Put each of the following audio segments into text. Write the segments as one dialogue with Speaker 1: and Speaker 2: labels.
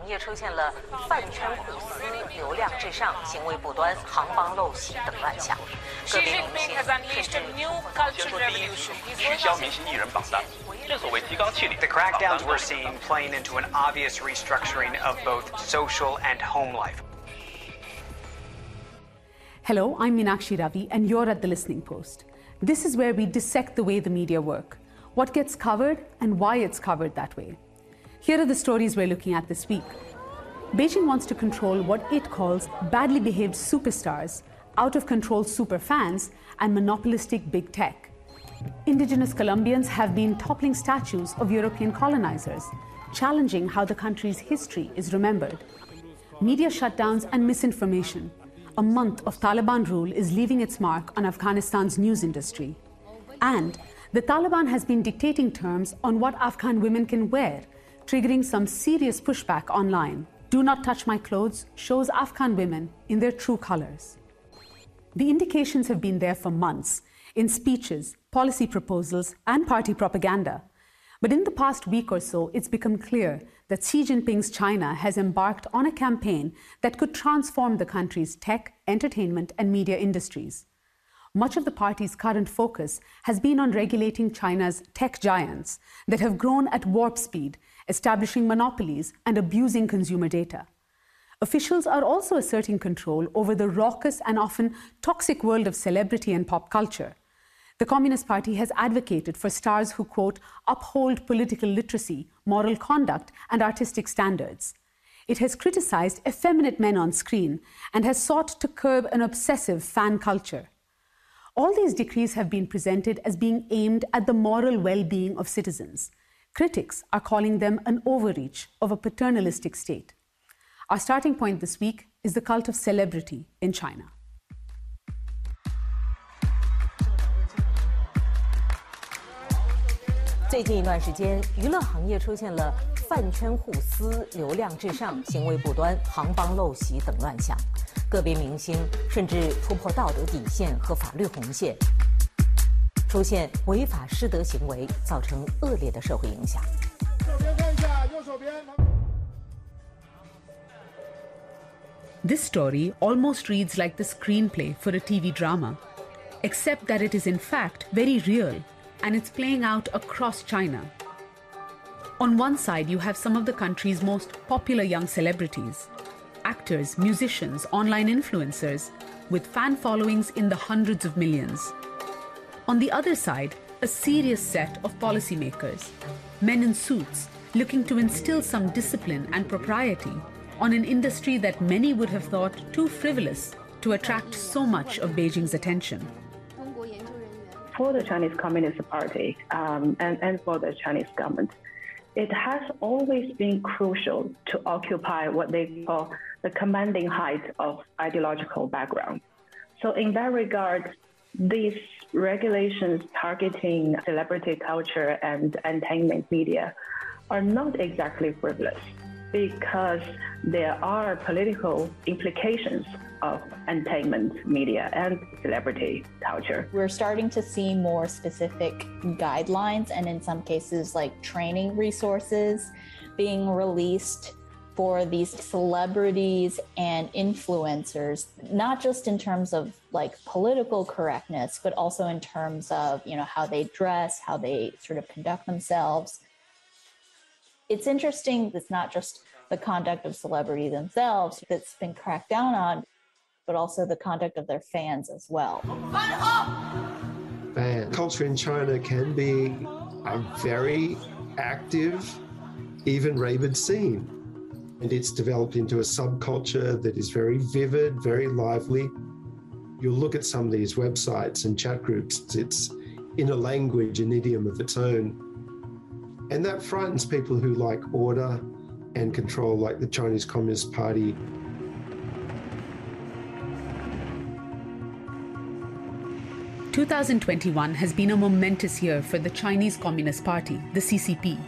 Speaker 1: 行业出现了饭圈互撕、流量至上、行为不端、行帮陋习等乱象，个别明星甚至
Speaker 2: 全球第一取消明星艺人榜单。正所谓提纲挈领。
Speaker 3: The crackdowns we're seeing playing into an obvious restructuring of both social and home life.
Speaker 4: Hello, I'm Meenakshi Ravi, and you're at the Listening Post. This is where we dissect the way the media work, what gets covered, and why it's covered that way. Here are the stories we're looking at this week. Beijing wants to control what it calls badly behaved superstars, out of control superfans, and monopolistic big tech. Indigenous Colombians have been toppling statues of European colonizers, challenging how the country's history is remembered. Media shutdowns and misinformation. A month of Taliban rule is leaving its mark on Afghanistan's news industry. And the Taliban has been dictating terms on what Afghan women can wear, triggering some serious pushback online. Do Not Touch My Clothes shows Afghan women in their true colors. The indications have been there for months in speeches, policy proposals, and party propaganda. But in the past week or so, it's become clear that Xi Jinping's China has embarked on a campaign that could transform the country's tech, entertainment, and media industries. Much of the party's current focus has been on regulating China's tech giants that have grown at warp speed, establishing monopolies and abusing consumer data. Officials are also asserting control over the raucous and often toxic world of celebrity and pop culture. The Communist Party has advocated for stars who, quote, uphold political literacy, moral conduct, and artistic standards. It has criticized effeminate men on screen and has sought to curb an obsessive fan culture. All these decrees have been presented as being aimed at the moral well being of citizens. Critics are calling them an overreach of a paternalistic state. Our starting point this week is the cult of celebrity in China.
Speaker 1: 出现了饭圈互撕、流量至上、行为不端、行帮陋习等乱象，个别明星甚至突破道德底线和法律红线，出现违法失德行为，造成恶劣的社会影响。
Speaker 5: 右边看一下，右手边。
Speaker 4: This story almost reads like the screenplay for a TV drama, except that it is in fact very real and it's playing out across China. On one side, you have some of the country's most popular young celebrities actors, musicians, online influencers with fan followings in the hundreds of millions. On the other side, a serious set of policymakers, men in suits looking to instill some discipline and propriety on an industry that many would have thought too frivolous to attract so much of Beijing's attention.
Speaker 6: For the Chinese Communist Party um, and, and for the Chinese government, it has always been crucial to occupy what they call the commanding height of ideological background. So, in that regard, these regulations targeting celebrity culture and entertainment media are not exactly frivolous because there are political implications of entertainment media and celebrity culture.
Speaker 7: We're starting to see more specific guidelines and in some cases like training resources being released for these celebrities and influencers not just in terms of like political correctness but also in terms of you know how they dress how they sort of conduct themselves. It's interesting it's not just the conduct of celebrities themselves that's been cracked down on but also the conduct of their fans as well.
Speaker 8: Fan culture in china can be a very active even rabid scene and it's developed into a subculture that is very vivid very lively you'll look at some of these websites and chat groups it's in a language an idiom of its own and that frightens people who like order and control, like the Chinese Communist Party.
Speaker 4: Two thousand twenty-one has been a momentous year for the Chinese Communist Party, the CCP.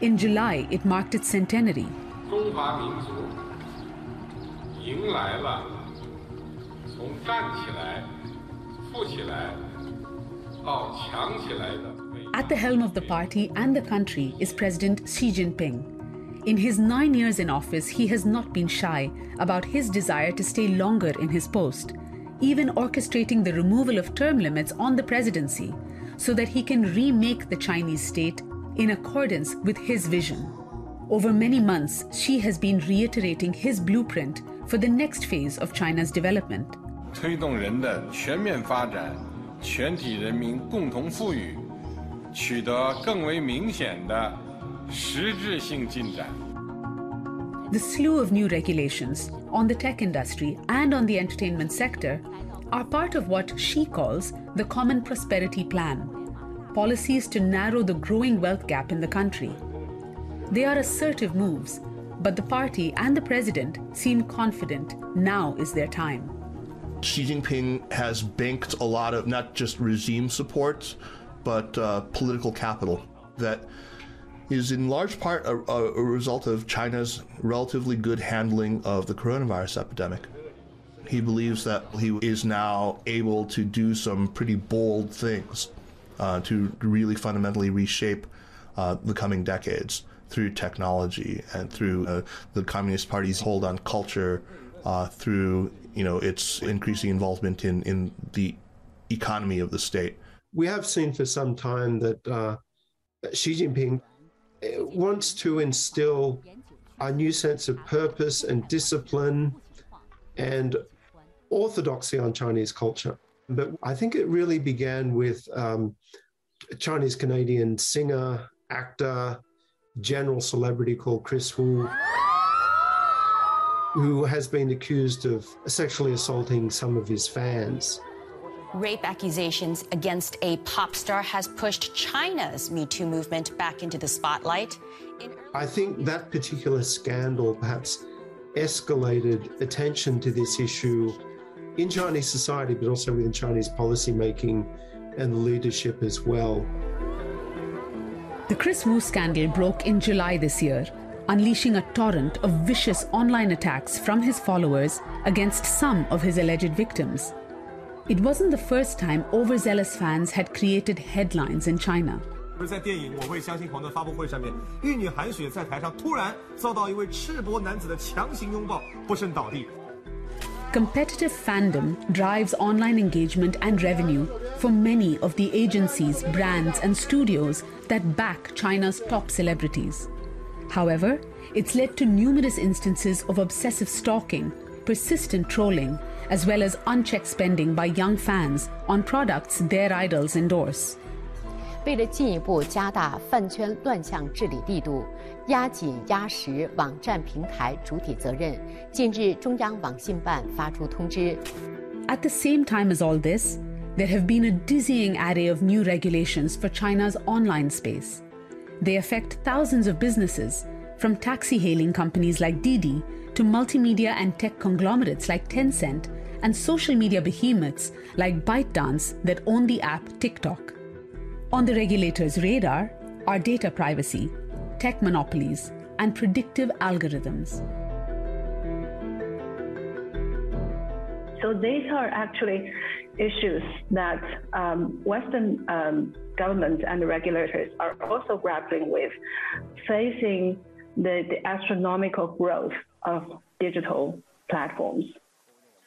Speaker 4: In July, it marked its centenary.
Speaker 5: 中华民族迎来了从站起来、富起来到强起来的。
Speaker 4: At the helm of the party and the country is President Xi Jinping. In his nine years in office, he has not been shy about his desire to stay longer in his post, even orchestrating the removal of term limits on the presidency so that he can remake the Chinese state in accordance with his vision. Over many months, Xi has been reiterating his blueprint for the next phase of China's development. The slew of new regulations on the tech industry and on the entertainment sector are part of what Xi calls the Common Prosperity Plan, policies to narrow the growing wealth gap in the country. They are assertive moves, but the party and the president seem confident now is their time.
Speaker 9: Xi Jinping has banked a lot of not just regime support, but uh, political capital that is in large part a, a, result of China's relatively good handling of the coronavirus epidemic. He believes that he is now able to do some pretty bold things uh, to really fundamentally reshape uh, the coming decades through technology and through uh, the Communist Party's hold on culture, uh, through you know its increasing involvement in in the economy of the state.
Speaker 8: We have seen for some time that uh, Xi Jinping uh, wants to instill a new sense of purpose and discipline and orthodoxy on Chinese culture. But I think it really began with um, Chinese Canadian singer, actor, general celebrity called Kris Wu, who has been accused of sexually assaulting some of his fans.
Speaker 10: Rape accusations against a pop star has pushed China's Me Too movement back into the spotlight.
Speaker 8: I think that particular scandal perhaps escalated attention to this issue in Chinese society, but also within Chinese policymaking and leadership as well.
Speaker 4: The Kris Wu scandal broke in July this year, unleashing a torrent of vicious online attacks from his followers against some of his alleged victims. It wasn't the first time overzealous fans had created headlines in China. Competitive fandom drives online engagement and revenue for many of the agencies, brands, and studios that back China's top celebrities. However, it's led to numerous instances of obsessive stalking, persistent trolling, as well as unchecked spending by young fans on products their idols endorse.
Speaker 1: 为了进一步加大饭圈乱象治理力度，压紧压实网站平台主体责任，近日中央网信办发出通知。
Speaker 4: At the same time as all this, there have been a dizzying array of new regulations for China's online space. They affect thousands of businesses, from taxi hailing companies like Didi to multimedia and tech conglomerates like Tencent and social media behemoths like ByteDance that own the app TikTok. On the regulator's radar are data privacy, tech monopolies, and predictive algorithms.
Speaker 6: So these are actually issues that um, Western um, governments and regulators are also grappling with, facing the, the astronomical growth of digital platforms.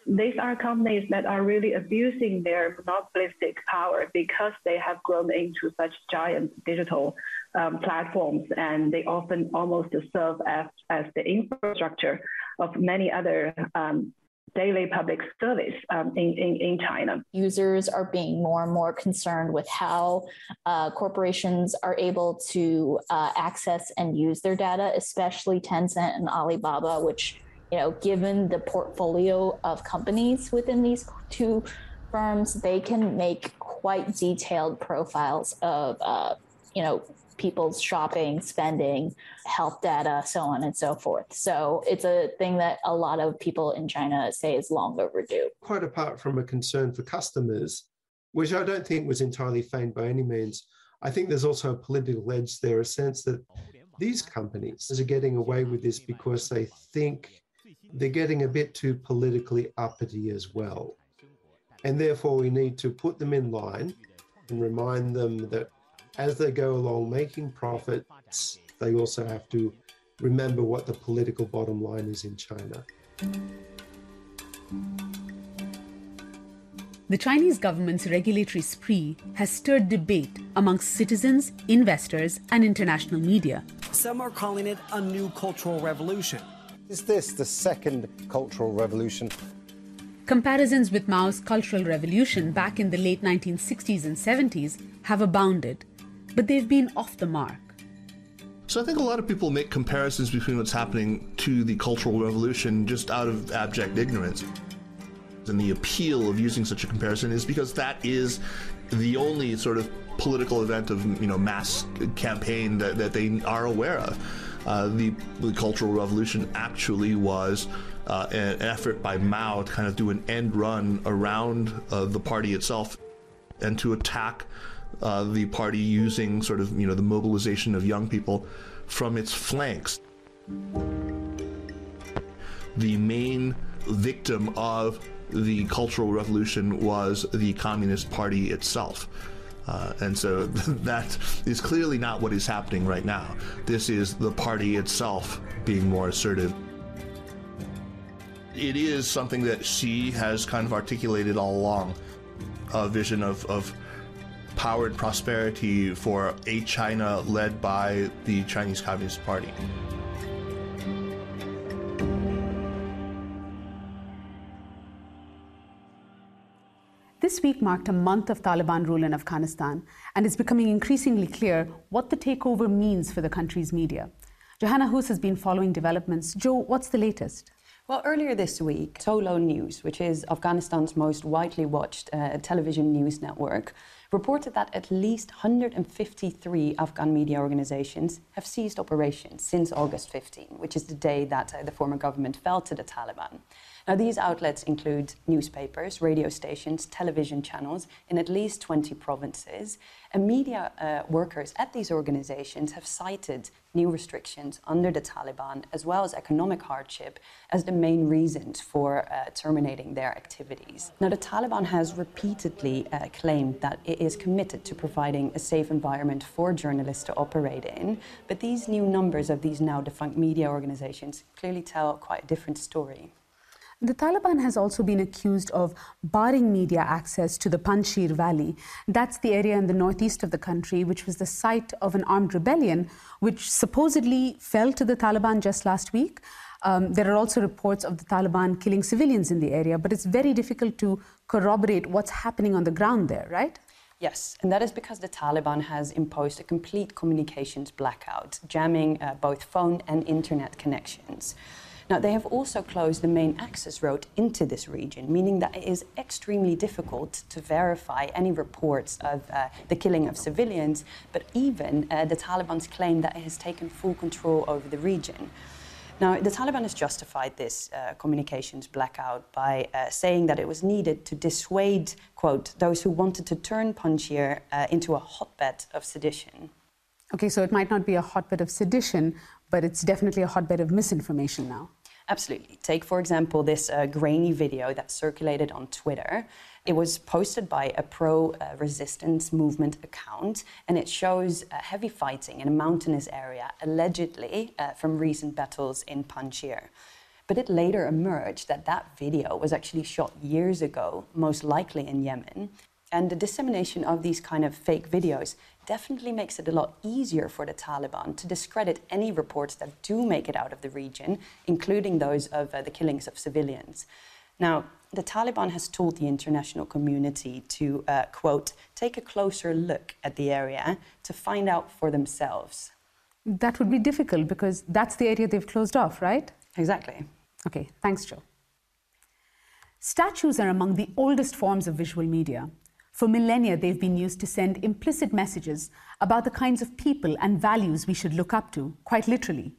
Speaker 6: These are companies that are really abusing their monopolistic power because they have grown into such giant digital um, platforms and they often almost serve as, as the infrastructure of many other um, daily public service um, in, in, in, China.
Speaker 7: Users are being more and more concerned with how uh, corporations are able to uh, access and use their data, especially Tencent and Alibaba, which you know, given the portfolio of companies within these two firms, they can make quite detailed profiles of, uh, you know, people's shopping, spending, health data, so on and so forth. So it's a thing that a lot of people in China say is long overdue.
Speaker 8: Quite apart from a concern for customers, which I don't think was entirely feigned by any means, I think there's also a political edge there, a sense that these companies are getting away with this because they think they're getting a bit too politically uppity as well. And therefore, we need to put them in line and remind them that as they go along making profits, they also have to remember what the political bottom line is in China.
Speaker 4: The Chinese government's regulatory spree has stirred debate amongst citizens, investors, and international media.
Speaker 11: Some are calling it a new cultural revolution.
Speaker 12: Is this the second cultural revolution?
Speaker 4: Comparisons with Mao's Cultural Revolution back in the late 1960s and 70s have abounded, but they've been off the mark.
Speaker 9: So I think a lot of people make comparisons between what's happening to the Cultural Revolution just out of abject ignorance. And the appeal of using such a comparison is because that is the only sort of political event of you know mass campaign that, that they are aware of. Uh, the, the Cultural Revolution actually was uh, an effort by Mao to kind of do an end run around uh, the party itself and to attack uh, the party using sort of you know the mobilization of young people from its flanks. The main victim of the Cultural Revolution was the Communist Party itself. Uh, and so that is clearly not what is happening right now. This is the party itself being more assertive. It is something that Xi has kind of articulated all along a vision of, of power and prosperity for a China led by the Chinese Communist Party.
Speaker 4: This week marked a month of Taliban rule in Afghanistan, and it's becoming increasingly clear what the takeover means for the country's media. Johanna Hoes has been following developments. Joe, what's the latest?
Speaker 13: Well, earlier this week, Tolo News, which is Afghanistan's most widely watched uh, television news network, reported that at least 153 Afghan media organizations have ceased operations since August 15, which is the day that uh, the former government fell to the Taliban. Now, these outlets include newspapers, radio stations, television channels in at least 20 provinces. And media uh, workers at these organizations have cited new restrictions under the Taliban, as well as economic hardship, as the main reasons for uh, terminating their activities. Now, the Taliban has repeatedly uh, claimed that it is committed to providing a safe environment for journalists to operate in, but these new numbers of these now defunct media organizations clearly tell quite a different story.
Speaker 4: The Taliban has also been accused of barring media access to the Panjshir Valley. That's the area in the northeast of the country, which was the site of an armed rebellion, which supposedly fell to the Taliban just last week. Um, there are also reports of the Taliban killing civilians in the area, but it's very difficult to corroborate what's happening on the ground there, right?
Speaker 13: Yes, and that is because the Taliban has imposed a complete communications blackout, jamming uh, both phone and internet connections. Now, they have also closed the main access road into this region, meaning that it is extremely difficult to verify any reports of uh, the killing of civilians, but even uh, the Taliban's claim that it has taken full control over the region. Now, the Taliban has justified this uh, communications blackout by uh, saying that it was needed to dissuade, quote, those who wanted to turn Panjshir uh, into a hotbed of sedition.
Speaker 4: Okay, so it might not be a hotbed of sedition, but it's definitely a hotbed of misinformation now.
Speaker 13: Absolutely. Take, for example, this uh, grainy video that circulated on Twitter. It was posted by a pro uh, resistance movement account, and it shows uh, heavy fighting in a mountainous area, allegedly uh, from recent battles in Panjshir. But it later emerged that that video was actually shot years ago, most likely in Yemen. And the dissemination of these kind of fake videos definitely makes it a lot easier for the Taliban to discredit any reports that do make it out of the region, including those of uh, the killings of civilians. Now, the Taliban has told the international community to, uh, quote, take a closer look at the area to find out for themselves.
Speaker 4: That would be difficult because that's the area they've closed off, right?
Speaker 13: Exactly.
Speaker 4: Okay, thanks, Joe. Statues are among the oldest forms of visual media. For millennia, they've been used to send implicit messages about the kinds of people and values we should look up to, quite literally.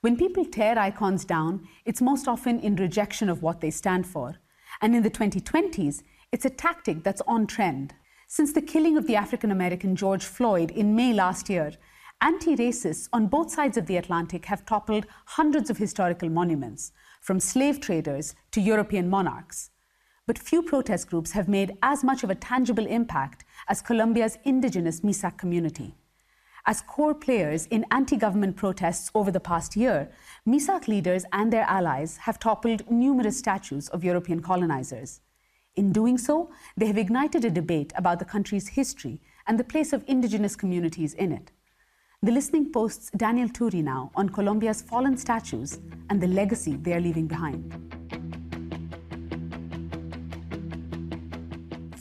Speaker 4: When people tear icons down, it's most often in rejection of what they stand for. And in the 2020s, it's a tactic that's on trend. Since the killing of the African American George Floyd in May last year, anti racists on both sides of the Atlantic have toppled hundreds of historical monuments, from slave traders to European monarchs but few protest groups have made as much of a tangible impact as Colombia's indigenous Misak community. As core players in anti government protests over the past year, Misak leaders and their allies have toppled numerous statues of European colonizers. In doing so, they have ignited a debate about the country's history and the place of indigenous communities in it. The Listening Post's Daniel Turi now on Colombia's fallen statues and the legacy they are leaving behind.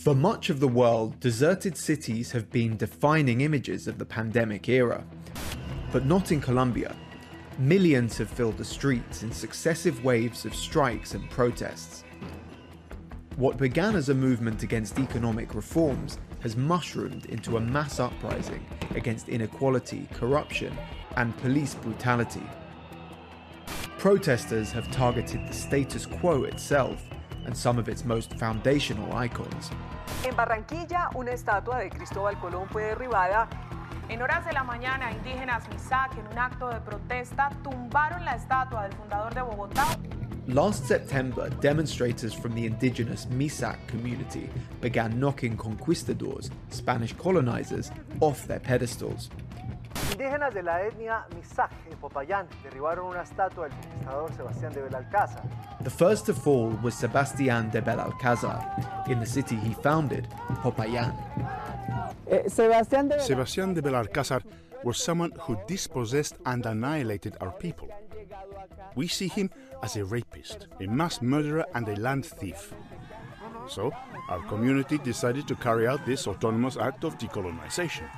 Speaker 14: For much of the world, deserted cities have been defining images of the pandemic era. But not in Colombia. Millions have filled the streets in successive waves of strikes and protests. What began as a movement against economic reforms has mushroomed into a mass uprising against inequality, corruption, and police brutality. Protesters have targeted the status quo itself and some of its most foundational icons.
Speaker 15: En Barranquilla, una estatua de Cristóbal Colón fue derribada. En horas de la mañana, indígenas Misak, en un acto de protesta, tumbaron la estatua del fundador de Bogotá.
Speaker 14: Last September, demonstrators from the indigenous Misak community began knocking conquistadors, Spanish colonizers, off their pedestals.
Speaker 16: Indígenas de la etnia Misak en Popayán derribaron una estatua del conquistador Sebastián de Belalcázar.
Speaker 14: The first to fall was Sebastián de Belalcázar in the city he founded, Popayán.
Speaker 17: Eh, Sebastián de, Sebastián de Belalcázar was someone who dispossessed and annihilated our people. We see him as a rapist, a mass murderer, and a land thief. So, our community decided to carry out this autonomous act of decolonization.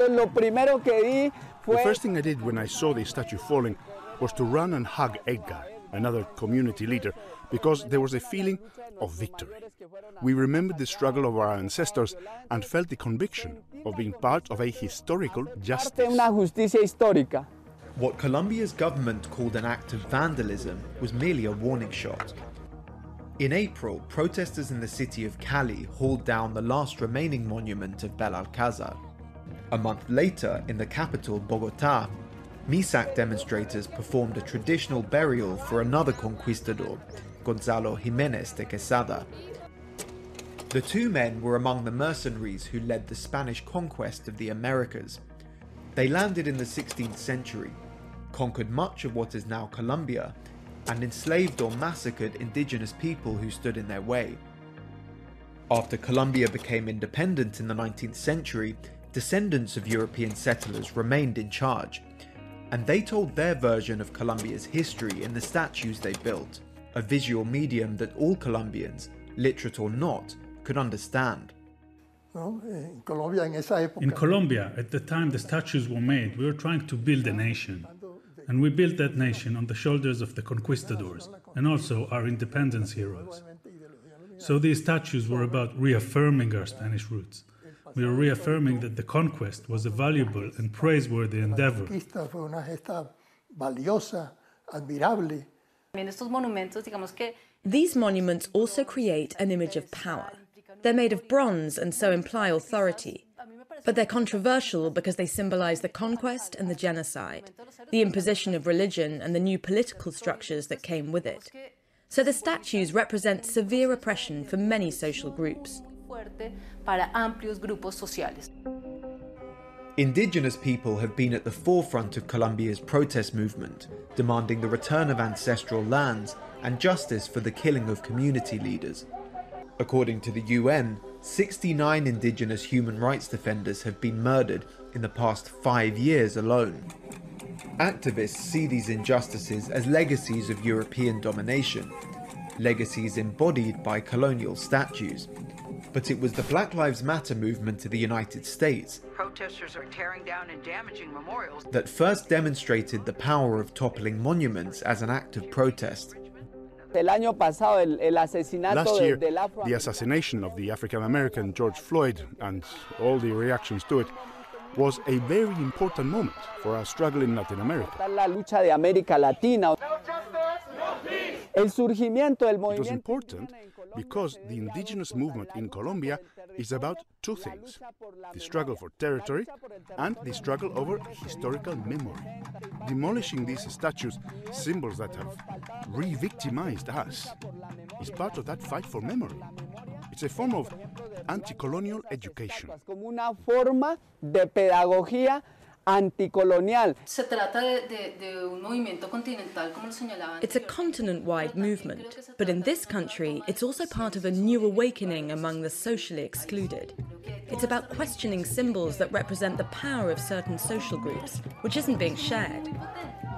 Speaker 17: The first thing I did when I saw the statue falling was to run and hug Edgar, another community leader, because there was a feeling of victory. We remembered the struggle of our ancestors and felt the conviction of being part of a historical justice.
Speaker 14: What Colombia's government called an act of vandalism was merely a warning shot. In April, protesters in the city of Cali hauled down the last remaining monument of Belalcázar. A month later, in the capital, Bogota, Misak demonstrators performed a traditional burial for another conquistador, Gonzalo Jimenez de Quesada. The two men were among the mercenaries who led the Spanish conquest of the Americas. They landed in the 16th century conquered much of what is now Colombia, and enslaved or massacred indigenous people who stood in their way. After Colombia became independent in the 19th century, descendants of European settlers remained in charge, and they told their version of Colombia's history in the statues they built, a visual medium that all Colombians, literate or not, could understand.
Speaker 18: In Colombia, at the time the statues were made, we were trying to build a nation. And we built that nation on the shoulders of the conquistadors and also our independence heroes. So these statues were about reaffirming our Spanish roots. We are reaffirming that the conquest was a valuable and praiseworthy endeavor.
Speaker 19: These monuments also create an image of power. They're made of bronze and so imply authority. But they're controversial because they symbolize the conquest and the genocide, the imposition of religion and the new political structures that came with it. So the statues represent severe oppression for many social groups.
Speaker 14: Indigenous people have been at the forefront of Colombia's protest movement, demanding the return of ancestral lands and justice for the killing of community leaders. According to the UN, 69 indigenous human rights defenders have been murdered in the past five years alone. Activists see these injustices as legacies of European domination, legacies embodied by colonial statues. But it was the Black Lives Matter movement in the United States
Speaker 20: protesters are tearing down and damaging memorials
Speaker 14: that first demonstrated the power of toppling monuments as an act of protest.
Speaker 17: Last year, the assassination of the African American George Floyd and all the reactions to it was a very important moment for our struggle in Latin America. It was important because the indigenous movement in Colombia is about two things the struggle for territory and the struggle over historical memory. Demolishing these statues, symbols that have re victimized us, is part of that fight for memory. It's a form of anti colonial education.
Speaker 21: Anticolonial.
Speaker 19: Se trata de, de, de un movimiento continental, como lo señalaban. It's a continent-wide movement, but in this country, it's also part of a new awakening among the socially excluded. It's about questioning symbols that represent the power of certain social groups, which isn't being shared.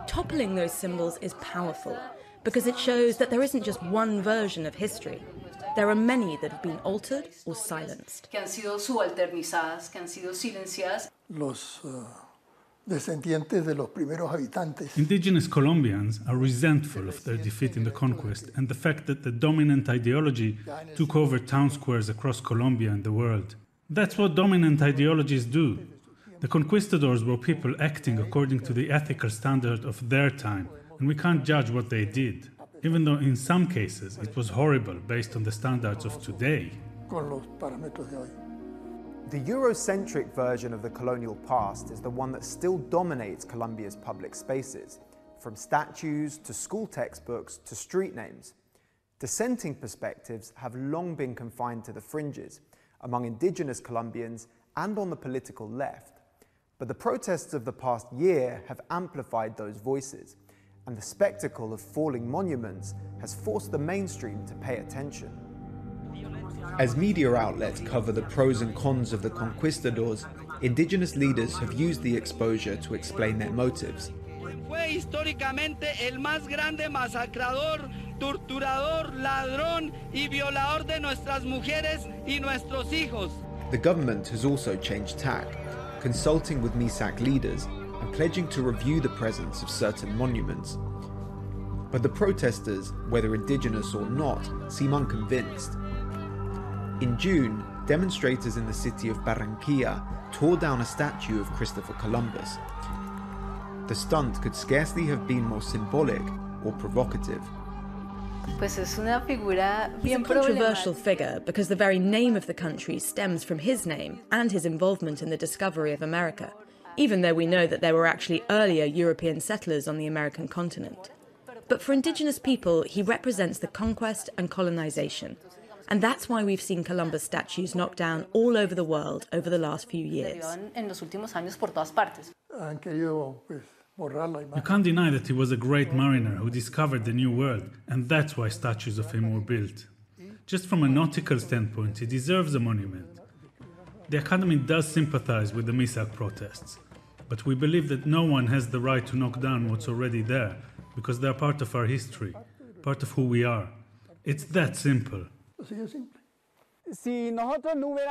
Speaker 19: Toppling those symbols is powerful because it shows that there isn't just one version of history. There are many that have been altered or silenced.
Speaker 21: Que han sido subalternizadas, que han sido silenciadas.
Speaker 22: Los uh, descendientes de los primeros habitantes.
Speaker 18: Indigenous Colombians are resentful of their defeat in the conquest and the fact that the dominant ideology took over town squares across Colombia and the world. That's what dominant ideologies do. The conquistadors were people acting according to the ethical standard of their time, and we can't judge what they did, even though in some cases it was horrible based on the standards of today.
Speaker 14: The Eurocentric version of the colonial past is the one that still dominates Colombia's public spaces, from statues to school textbooks to street names. Dissenting perspectives have long been confined to the fringes, among indigenous Colombians and on the political left. But the protests of the past year have amplified those voices, and the spectacle of falling monuments has forced the mainstream to pay attention. As media outlets cover the pros and cons of the conquistadors, indigenous leaders have used the exposure to explain their motives.
Speaker 23: Fue históricamente el más grande masacrador, torturador, ladrón y violador de nuestras mujeres y nuestros hijos.
Speaker 14: The government has also changed tack, consulting with Misak leaders and pledging to review the presence of certain monuments. But the protesters, whether indigenous or not, seem unconvinced. In June, demonstrators in the city of Barranquilla tore down a statue of Christopher Columbus. The stunt could scarcely have been more symbolic or provocative.
Speaker 19: Pues es una figura He's a controversial figure because the very name of the country stems from his name and his involvement in the discovery of America, even though we know that there were actually earlier European settlers on the American continent. But for indigenous people, he represents the conquest and colonization, and that's why we've seen Columbus statues knocked down all over the world over the last few years.
Speaker 18: You can't deny that he was a great mariner who discovered the New World, and that's why statues of him were built. Just from a nautical standpoint, he deserves a monument. The Academy does sympathize with the Misak protests, but we believe that no one has the right to knock down what's already there, because they are part of our history, part of who we are. It's that simple.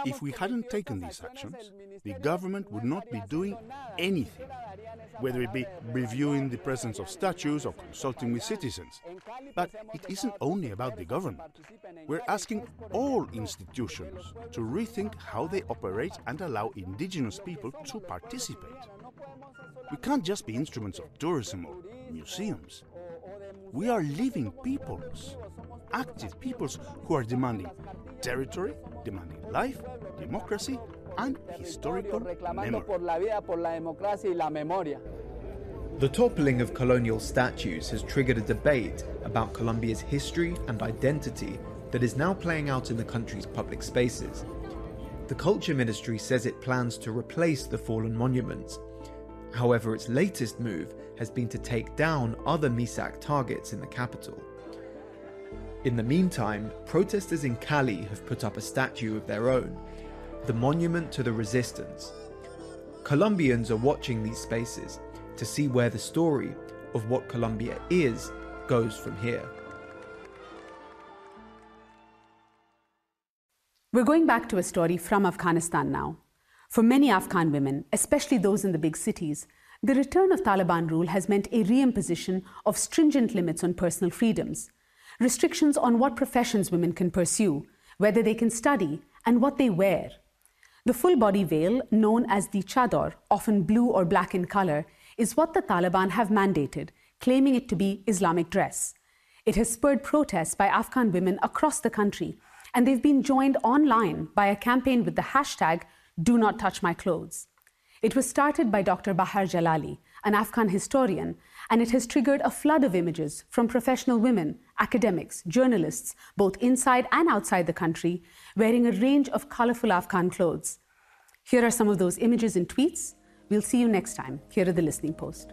Speaker 17: If we hadn't taken these actions, the government would not be doing anything, whether it be reviewing the presence of statues or consulting with citizens. But it isn't only about the government. We're asking all institutions to rethink how they operate and allow indigenous people to participate. We can't just be instruments of tourism or museums. We are living peoples, active peoples who are demanding territory, demanding life, democracy, and historical memory.
Speaker 14: The toppling of colonial statues has triggered a debate about Colombia's history and identity that is now playing out in the country's public spaces. The Culture Ministry says it plans to replace the fallen monuments. However, its latest move has been to take down other Misak targets in the capital. In the meantime, protesters in Cali have put up a statue of their own, the Monument to the Resistance. Colombians are watching these spaces to see where the story of what Colombia is goes from here.
Speaker 4: We're going back to a story from Afghanistan now. For many Afghan women, especially those in the big cities, the return of Taliban rule has meant a reimposition of stringent limits on personal freedoms, restrictions on what professions women can pursue, whether they can study, and what they wear. The full body veil, known as the chador, often blue or black in color, is what the Taliban have mandated, claiming it to be Islamic dress. It has spurred protests by Afghan women across the country, and they've been joined online by a campaign with the hashtag Do Not Touch My Clothes. It was started by Dr. Bahar Jalali, an Afghan historian, and it has triggered a flood of images from professional women, academics, journalists, both inside and outside the country, wearing a range of colorful Afghan clothes. Here are some of those images and tweets We'll see you next time here at the Listening Post.